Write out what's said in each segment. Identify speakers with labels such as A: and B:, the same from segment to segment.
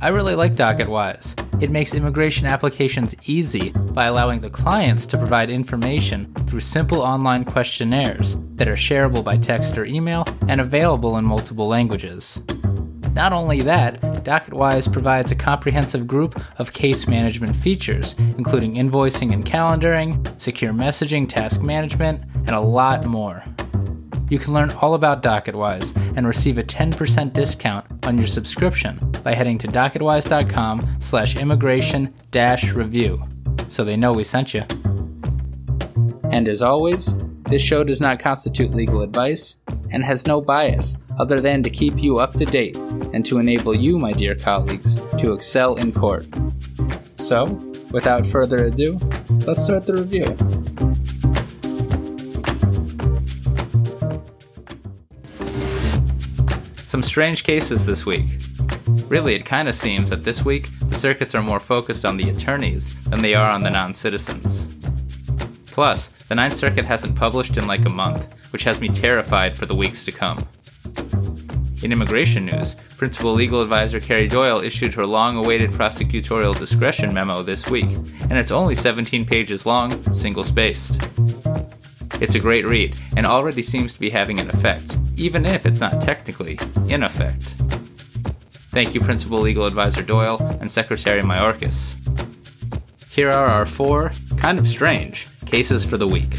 A: I really like DocketWise. It makes immigration applications easy by allowing the clients to provide information through simple online questionnaires that are shareable by text or email and available in multiple languages. Not only that, DocketWise provides a comprehensive group of case management features, including invoicing and calendaring, secure messaging, task management, and a lot more. You can learn all about DocketWise and receive a 10% discount on your subscription by heading to docketwise.com slash immigration dash review so they know we sent you. And as always, this show does not constitute legal advice and has no bias other than to keep you up to date and to enable you, my dear colleagues, to excel in court. So, without further ado, let's start the review. Some strange cases this week. Really, it kind of seems that this week the circuits are more focused on the attorneys than they are on the non citizens. Plus, the Ninth Circuit hasn't published in like a month, which has me terrified for the weeks to come. In immigration news, Principal Legal Advisor Carrie Doyle issued her long awaited prosecutorial discretion memo this week, and it's only 17 pages long, single spaced. It's a great read, and already seems to be having an effect, even if it's not technically in effect. Thank you, Principal Legal Advisor Doyle and Secretary Mayorkas. Here are our four, kind of strange, cases for the week.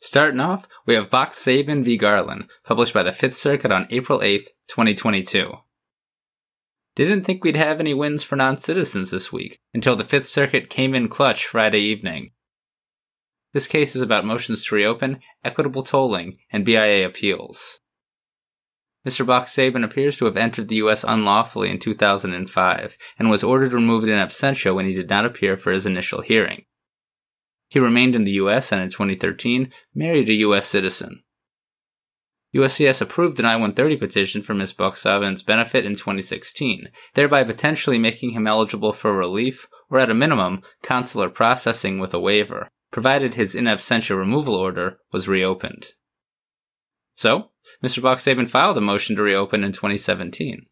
A: Starting off, we have Boch-Saban v. Garland, published by the Fifth Circuit on April 8th, 2022. Didn't think we'd have any wins for non citizens this week until the Fifth Circuit came in clutch Friday evening. This case is about motions to reopen, equitable tolling, and BIA appeals. Mr. Boch-Saban appears to have entered the U.S. unlawfully in 2005 and was ordered removed in absentia when he did not appear for his initial hearing. He remained in the U.S. and in 2013 married a U.S. citizen. USCIS approved an I-130 petition for Ms. Boch-Saban's benefit in 2016, thereby potentially making him eligible for relief or at a minimum consular processing with a waiver, provided his in absentia removal order was reopened. So, Mr. Boch-Saban filed a motion to reopen in 2017.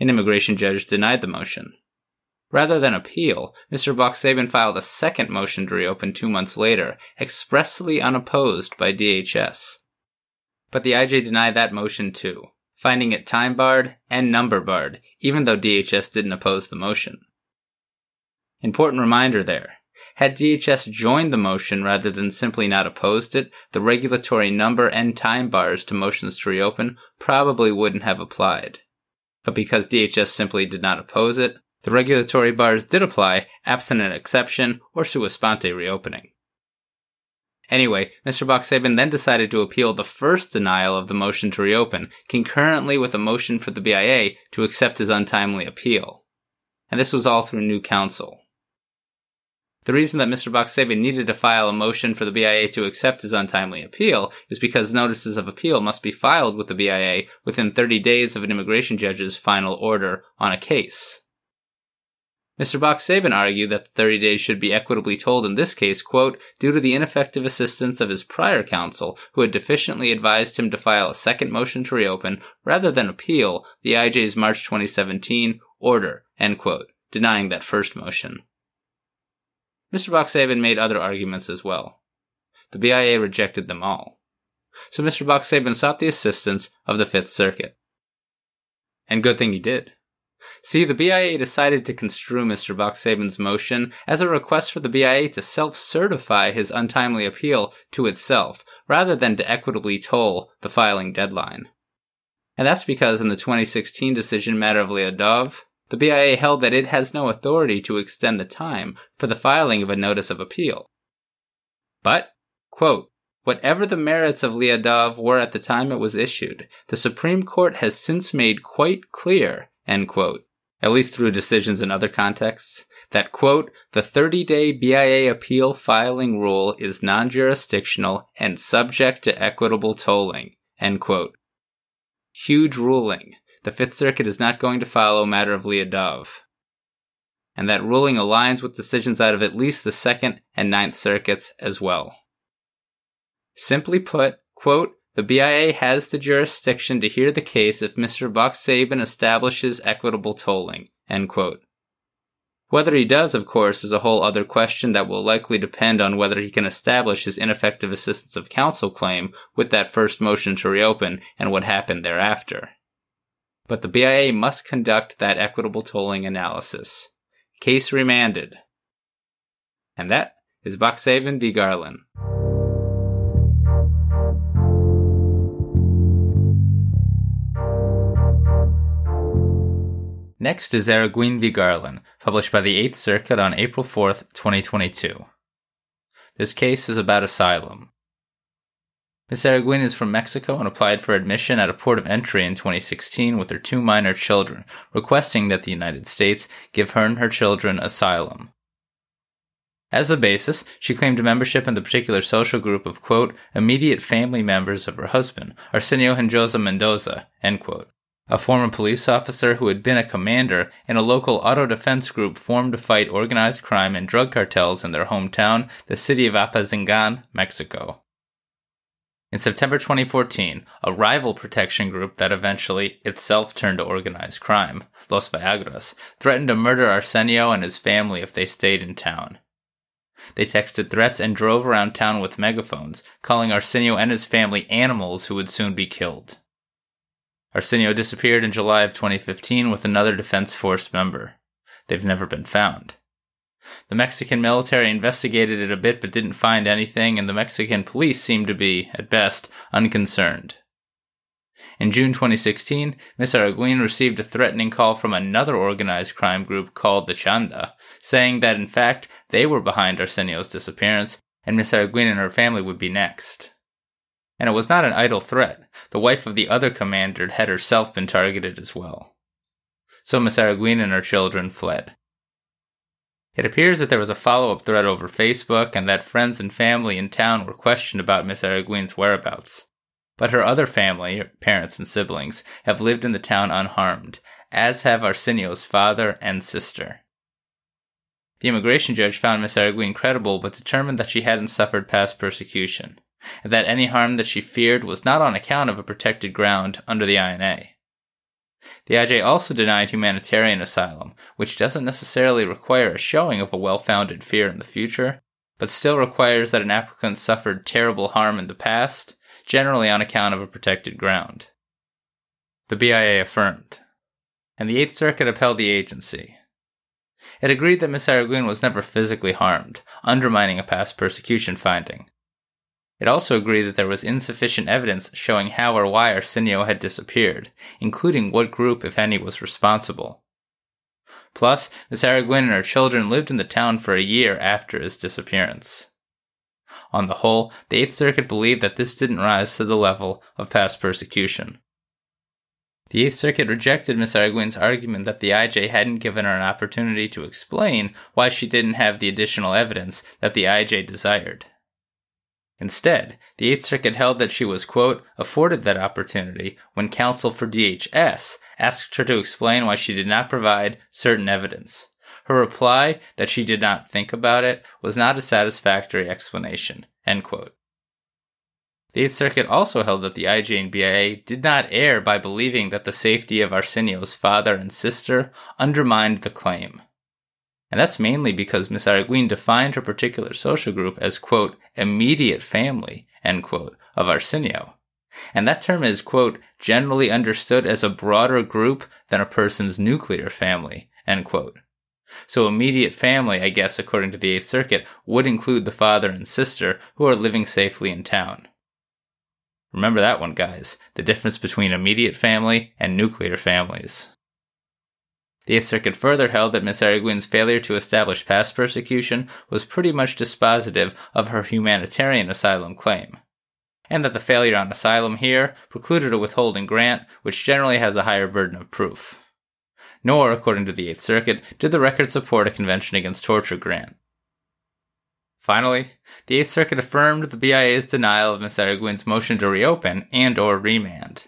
A: An immigration judge denied the motion. Rather than appeal, Mr. Boch-Saban filed a second motion to reopen two months later, expressly unopposed by DHS. But the IJ denied that motion too, finding it time barred and number barred, even though DHS didn't oppose the motion. Important reminder there. Had DHS joined the motion rather than simply not opposed it, the regulatory number and time bars to motions to reopen probably wouldn't have applied. But because DHS simply did not oppose it, the regulatory bars did apply, absent an exception or sua sponte reopening. Anyway, Mr. Boch-Saban then decided to appeal the first denial of the motion to reopen, concurrently with a motion for the BIA to accept his untimely appeal. And this was all through new counsel. The reason that Mr. Boch-Saban needed to file a motion for the BIA to accept his untimely appeal is because notices of appeal must be filed with the BIA within 30 days of an immigration judge's final order on a case. Mr. Boch-Saban argued that the 30 days should be equitably tolled in this case, quote, due to the ineffective assistance of his prior counsel, who had deficiently advised him to file a second motion to reopen rather than appeal the IJ's March 2017 order, end quote, denying that first motion. Mr. Boch-Saban made other arguments as well. The BIA rejected them all. So Mr. Boch-Saban sought the assistance of the Fifth Circuit. And good thing he did. See, the BIA decided to construe Mr. Boch-Saban's motion as a request for the BIA to self certify his untimely appeal to itself, rather than to equitably toll the filing deadline. And that's because in the 2016 decision matter of Liadov, the BIA held that it has no authority to extend the time for the filing of a notice of appeal. But, quote, whatever the merits of Liadov were at the time it was issued, the Supreme Court has since made quite clear, end quote, at least through decisions in other contexts, that, quote, the 30 day BIA appeal filing rule is non jurisdictional and subject to equitable tolling, end quote. Huge ruling. The Fifth Circuit is not going to follow matter of Liadov. And that ruling aligns with decisions out of at least the Second and Ninth Circuits as well. Simply put, quote, the BIA has the jurisdiction to hear the case if Mr. Boch-Saban establishes equitable tolling, end quote. Whether he does, of course, is a whole other question that will likely depend on whether he can establish his ineffective assistance of counsel claim with that first motion to reopen and what happened thereafter. But the BIA must conduct that equitable tolling analysis. Case remanded. And that is Boch-Saban v. Garland. Next is Araguin v. Garland, published by the Eighth Circuit on April 4th, 2022. This case is about asylum. Ms. Araguin is from Mexico and applied for admission at a port of entry in 2016 with her two minor children, requesting that the United States give her and her children asylum. As a basis, she claimed membership in the particular social group of, quote, immediate family members of her husband, Arsenio Hinojosa Mendoza, end quote a former police officer who had been a commander in a local auto defense group formed to fight organized crime and drug cartels in their hometown, the city of Apatzingan, Mexico. In September 2014, a rival protection group that eventually itself turned to organized crime, Los Viagras, threatened to murder Arsenio and his family if they stayed in town. They texted threats and drove around town with megaphones, calling Arsenio and his family animals who would soon be killed. Arsenio disappeared in July of 2015 with another Defense Force member. They've never been found. The Mexican military investigated it a bit but didn't find anything, and the Mexican police seemed to be, at best, unconcerned. In June 2016, Ms. Araguin received a threatening call from another organized crime group called the Chanda, saying that in fact they were behind Arsenio's disappearance, and Ms. Araguin and her family would be next. And it was not an idle threat. The wife of the other commander had herself been targeted as well. So Miss Araguin and her children fled. It appears that there was a follow up thread over Facebook and that friends and family in town were questioned about Miss Araguin's whereabouts. But her other family, parents and siblings, have lived in the town unharmed, as have Arsenio's father and sister. The immigration judge found Miss Araguin credible but determined that she hadn't suffered past persecution and that any harm that she feared was not on account of a protected ground under the INA. The IJ also denied humanitarian asylum, which doesn't necessarily require a showing of a well founded fear in the future, but still requires that an applicant suffered terrible harm in the past, generally on account of a protected ground. The BIA affirmed, and the Eighth Circuit upheld the agency. It agreed that Miss Araguin was never physically harmed, undermining a past persecution finding, it also agreed that there was insufficient evidence showing how or why Arsenio had disappeared, including what group, if any, was responsible. Plus, Miss Araguin and her children lived in the town for a year after his disappearance. On the whole, the Eighth Circuit believed that this didn't rise to the level of past persecution. The Eighth Circuit rejected Miss Araguin's argument that the IJ hadn't given her an opportunity to explain why she didn't have the additional evidence that the IJ desired. Instead, the Eighth Circuit held that she was, quote, afforded that opportunity when counsel for DHS asked her to explain why she did not provide certain evidence. Her reply, that she did not think about it, was not a satisfactory explanation, end quote. The Eighth Circuit also held that the IJ and BIA did not err by believing that the safety of Arsenio's father and sister undermined the claim and that's mainly because Miss Araguin defined her particular social group as, quote, immediate family, end quote, of Arsenio. And that term is, quote, generally understood as a broader group than a person's nuclear family, end quote. So immediate family, I guess, according to the Eighth Circuit, would include the father and sister who are living safely in town. Remember that one, guys the difference between immediate family and nuclear families. The Eighth Circuit further held that Miss Arguin's failure to establish past persecution was pretty much dispositive of her humanitarian asylum claim, and that the failure on asylum here precluded a withholding grant, which generally has a higher burden of proof. Nor, according to the Eighth Circuit, did the record support a Convention Against Torture grant. Finally, the Eighth Circuit affirmed the BIA's denial of Ms. Arguin's motion to reopen and or remand.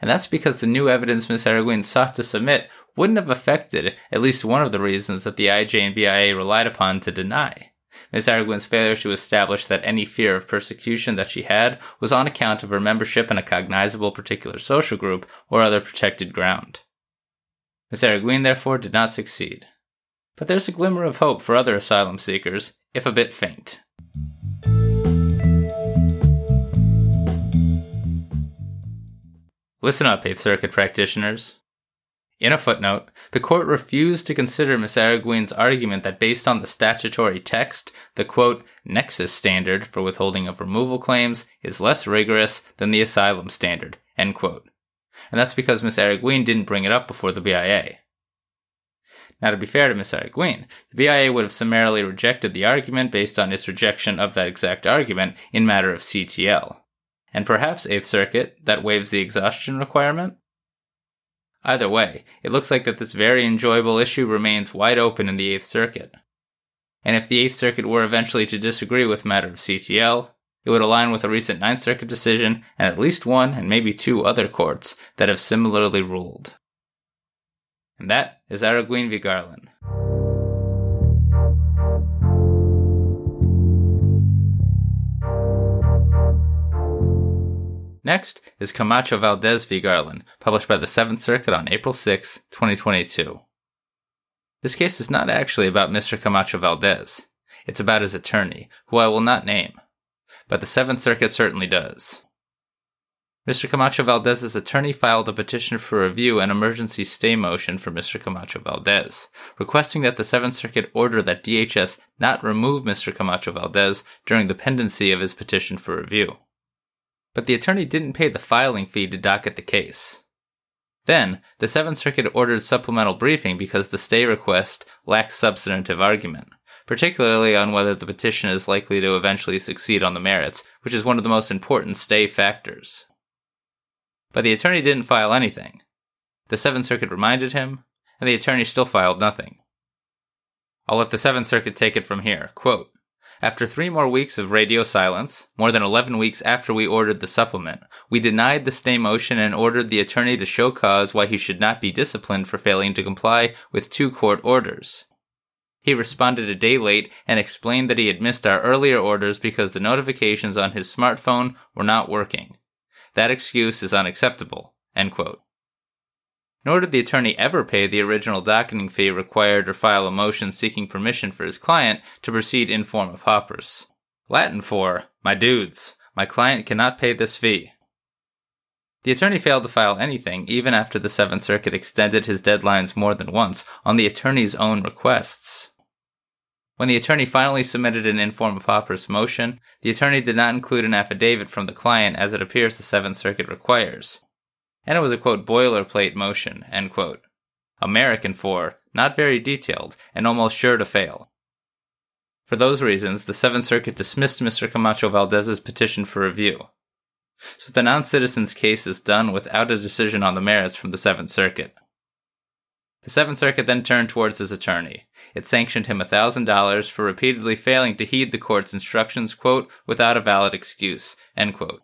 A: And that's because the new evidence Ms. Arguin sought to submit wouldn't have affected at least one of the reasons that the IJ and BIA relied upon to deny. Ms. Arguin's failure to establish that any fear of persecution that she had was on account of her membership in a cognizable particular social group or other protected ground. Ms. Arguin therefore did not succeed. But there's a glimmer of hope for other asylum seekers, if a bit faint. Listen up, Eighth Circuit practitioners. In a footnote, the court refused to consider Ms. Arguin's argument that based on the statutory text, the quote, nexus standard for withholding of removal claims is less rigorous than the asylum standard, end quote. And that's because Ms. Arguin didn't bring it up before the BIA. Now, to be fair to Ms. Arguin, the BIA would have summarily rejected the argument based on its rejection of that exact argument in matter of CTL. And perhaps, Eighth Circuit, that waives the exhaustion requirement? Either way, it looks like that this very enjoyable issue remains wide open in the Eighth Circuit. And if the Eighth Circuit were eventually to disagree with matter of CTL, it would align with a recent Ninth Circuit decision and at least one and maybe two other courts that have similarly ruled and that is Arguin v. Garland. Next is Camacho Valdez v. Garland, published by the Seventh Circuit on April 6, 2022. This case is not actually about Mr. Camacho Valdez. It's about his attorney, who I will not name. But the Seventh Circuit certainly does. Mr. Camacho Valdez's attorney filed a petition for review and emergency stay motion for Mr. Camacho Valdez, requesting that the Seventh Circuit order that DHS not remove Mr. Camacho Valdez during the pendency of his petition for review. But the attorney didn't pay the filing fee to docket the case. Then, the Seventh Circuit ordered supplemental briefing because the stay request lacks substantive argument, particularly on whether the petition is likely to eventually succeed on the merits, which is one of the most important stay factors. But the attorney didn't file anything. The Seventh Circuit reminded him, and the attorney still filed nothing. I'll let the Seventh Circuit take it from here. Quote, after three more weeks of radio silence, more than 11 weeks after we ordered the supplement, we denied the stay motion and ordered the attorney to show cause why he should not be disciplined for failing to comply with two court orders. He responded a day late and explained that he had missed our earlier orders because the notifications on his smartphone were not working. That excuse is unacceptable. Nor did the attorney ever pay the original docketing fee required or file a motion seeking permission for his client to proceed in forma pauperis. Latin for, my dudes, my client cannot pay this fee. The attorney failed to file anything even after the Seventh Circuit extended his deadlines more than once on the attorney's own requests. When the attorney finally submitted an in forma pauperis motion, the attorney did not include an affidavit from the client as it appears the Seventh Circuit requires. And it was a quote boilerplate motion, end quote. American for, not very detailed, and almost sure to fail. For those reasons, the Seventh Circuit dismissed Mr. Camacho Valdez's petition for review. So the non citizen's case is done without a decision on the merits from the Seventh Circuit. The Seventh Circuit then turned towards his attorney. It sanctioned him a $1,000 for repeatedly failing to heed the court's instructions, quote, without a valid excuse, end quote.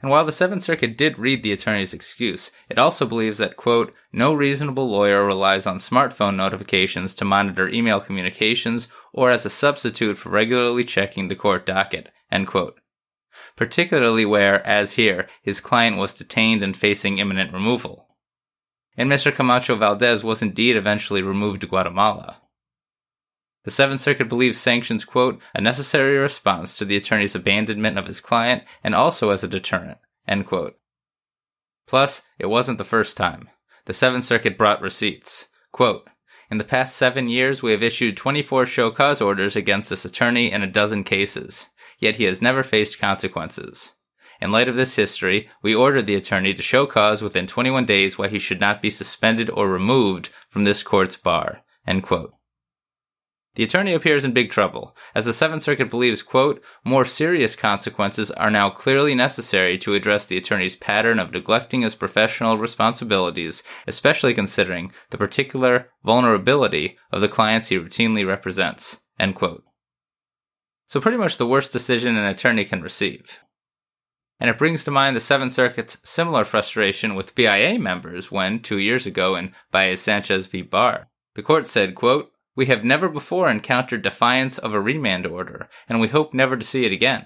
A: And while the Seventh Circuit did read the attorney's excuse, it also believes that, quote, no reasonable lawyer relies on smartphone notifications to monitor email communications or as a substitute for regularly checking the court docket, end quote. Particularly where, as here, his client was detained and facing imminent removal and Mr. Camacho Valdez was indeed eventually removed to Guatemala. The Seventh Circuit believes sanctions, quote, a necessary response to the attorney's abandonment of his client and also as a deterrent, end quote. Plus, it wasn't the first time. The Seventh Circuit brought receipts. Quote, in the past seven years, we have issued 24 show cause orders against this attorney in a dozen cases, yet he has never faced consequences. In light of this history, we ordered the attorney to show cause within 21 days why he should not be suspended or removed from this court's bar. End quote. The attorney appears in big trouble, as the Seventh Circuit believes, quote, more serious consequences are now clearly necessary to address the attorney's pattern of neglecting his professional responsibilities, especially considering the particular vulnerability of the clients he routinely represents, end quote. So pretty much the worst decision an attorney can receive. And it brings to mind the Seventh Circuit's similar frustration with BIA members when, two years ago in Baez Sanchez v. Barr, the court said, quote, we have never before encountered defiance of a remand order, and we hope never to see it again.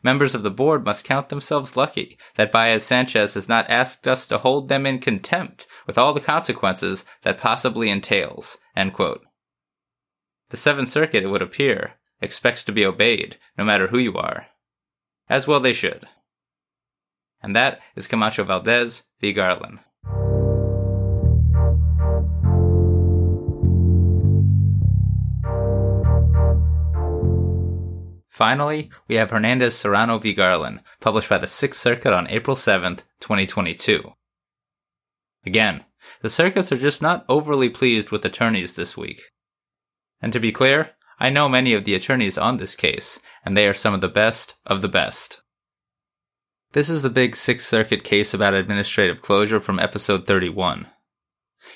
A: Members of the board must count themselves lucky that Baez Sanchez has not asked us to hold them in contempt with all the consequences that possibly entails. The Seventh Circuit, it would appear, expects to be obeyed, no matter who you are. As well they should. And that is Camacho Valdez v. Garland. Finally, we have Hernandez Serrano v. Garland, published by the Sixth Circuit on April 7th, 2022. Again, the circuits are just not overly pleased with attorneys this week. And to be clear, I know many of the attorneys on this case, and they are some of the best of the best. This is the big Sixth Circuit case about administrative closure from episode 31.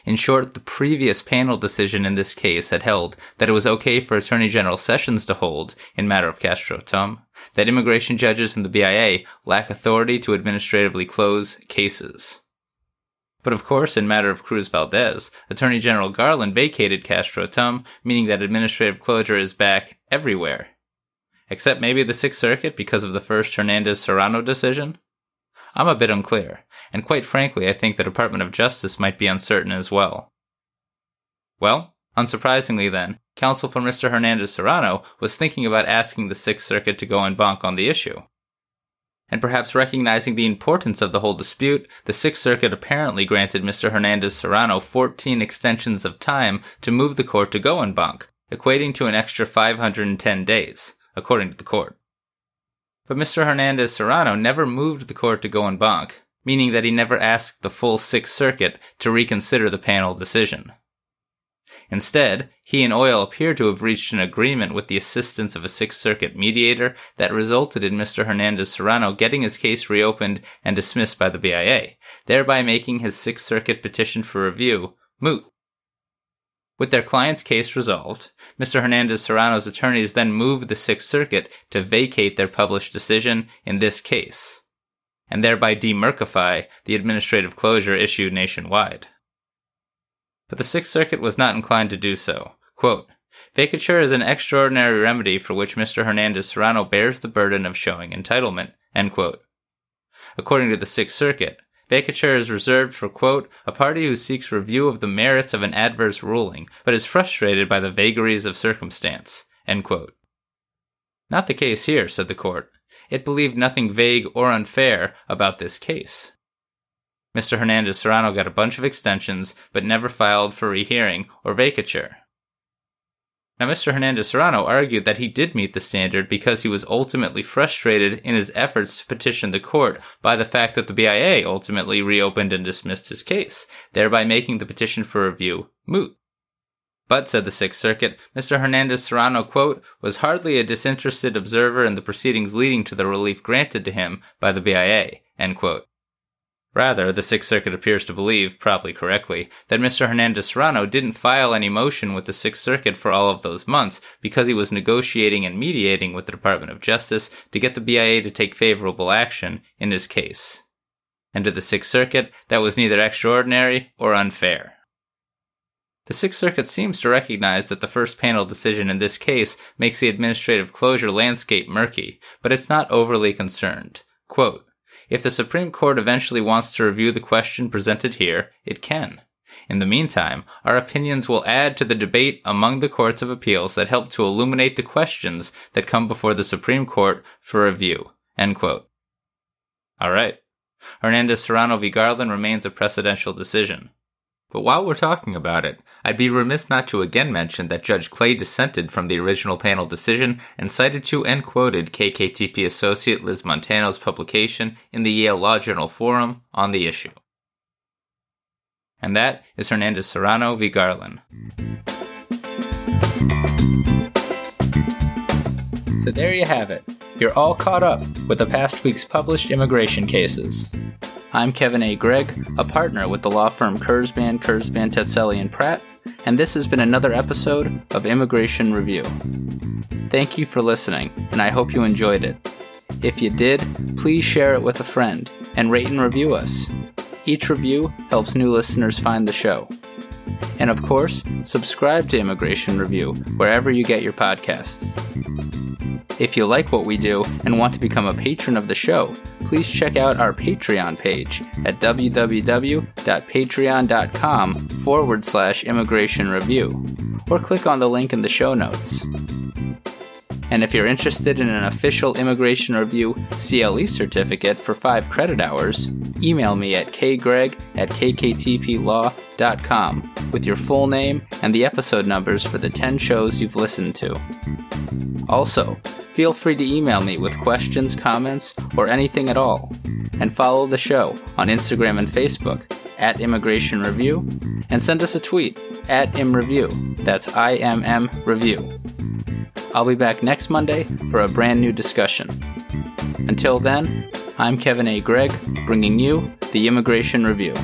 A: In short, the previous panel decision in this case had held that it was okay for Attorney General Sessions to hold, in matter of Castro Tum, that immigration judges and the BIA lack authority to administratively close cases. But of course, in matter of Cruz Valdez, Attorney General Garland vacated Castro Tum, meaning that administrative closure is back everywhere. Except maybe the Sixth Circuit because of the first Hernandez Serrano decision? I'm a bit unclear, and quite frankly, I think the Department of Justice might be uncertain as well. Well, unsurprisingly then, counsel for Mr. Hernandez Serrano was thinking about asking the Sixth Circuit to go en banc on the issue. And perhaps recognizing the importance of the whole dispute, the Sixth Circuit apparently granted Mr. Hernandez Serrano 14 extensions of time to move the court to go en banc, equating to an extra 510 days, according to the court. But Mr. Hernandez Serrano never moved the court to go en banc, meaning that he never asked the full Sixth Circuit to reconsider the panel decision. Instead, he and OIL appear to have reached an agreement with the assistance of a Sixth Circuit mediator that resulted in Mr. Hernandez Serrano getting his case reopened and dismissed by the BIA, thereby making his Sixth Circuit petition for review moot. With their client's case resolved, Mr. Hernandez Serrano's attorneys then moved the Sixth Circuit to vacate their published decision in this case, and thereby demercify the administrative closure issued nationwide. But the Sixth Circuit was not inclined to do so. Quote, Vacatur is an extraordinary remedy for which Mr. Hernandez Serrano bears the burden of showing entitlement. According to the Sixth Circuit, Vacatur is reserved for, quote, a party who seeks review of the merits of an adverse ruling, but is frustrated by the vagaries of circumstance, end quote. Not the case here, said the court. It believed nothing vague or unfair about this case. Mr. Hernandez Serrano got a bunch of extensions, but never filed for rehearing or vacatur. Now, Mr. Hernandez Serrano argued that he did meet the standard because he was ultimately frustrated in his efforts to petition the court by the fact that the BIA ultimately reopened and dismissed his case, thereby making the petition for review moot. But, said the Sixth Circuit, Mr. Hernandez Serrano, quote, was hardly a disinterested observer in the proceedings leading to the relief granted to him by the BIA, end quote. Rather, the Sixth Circuit appears to believe, probably correctly, that Mr. Hernandez Serrano didn't file any motion with the Sixth Circuit for all of those months because he was negotiating and mediating with the Department of Justice to get the BIA to take favorable action in his case. And to the Sixth Circuit, that was neither extraordinary or unfair. The Sixth Circuit seems to recognize that the first panel decision in this case makes the administrative closure landscape murky, but it's not overly concerned. Quote, if the Supreme Court eventually wants to review the question presented here, it can. In the meantime, our opinions will add to the debate among the courts of appeals that help to illuminate the questions that come before the Supreme Court for review. End quote. All right. Hernandez Serrano v. Garland remains a precedential decision. But while we're talking about it, I'd be remiss not to again mention that Judge Clay dissented from the original panel decision and cited to and quoted KKTP associate Liz Montano's publication in the Yale Law Journal Forum on the issue. And that is Hernandez Serrano v. Garland. So there you have it. You're all caught up with the past week's published immigration cases. I'm Kevin A. Gregg, a partner with the law firm Kurzban, Kurzban, Tetzeli, and Pratt, and this has been another episode of Immigration Review. Thank you for listening, and I hope you enjoyed it. If you did, please share it with a friend and rate and review us. Each review helps new listeners find the show. And of course, subscribe to Immigration Review wherever you get your podcasts. If you like what we do and want to become a patron of the show, please check out our Patreon page at www.patreon.com forward slash immigration review, or click on the link in the show notes. And if you're interested in an official Immigration Review CLE certificate for 5 credit hours, email me at kgreg at kktplaw.com with your full name and the episode numbers for the 10 shows you've listened to. Also, feel free to email me with questions, comments, or anything at all. And follow the show on Instagram and Facebook at Immigration Review, and send us a tweet at ImReview. That's I M M Review. I'll be back next Monday for a brand new discussion. Until then, I'm Kevin A. Gregg, bringing you the Immigration Review.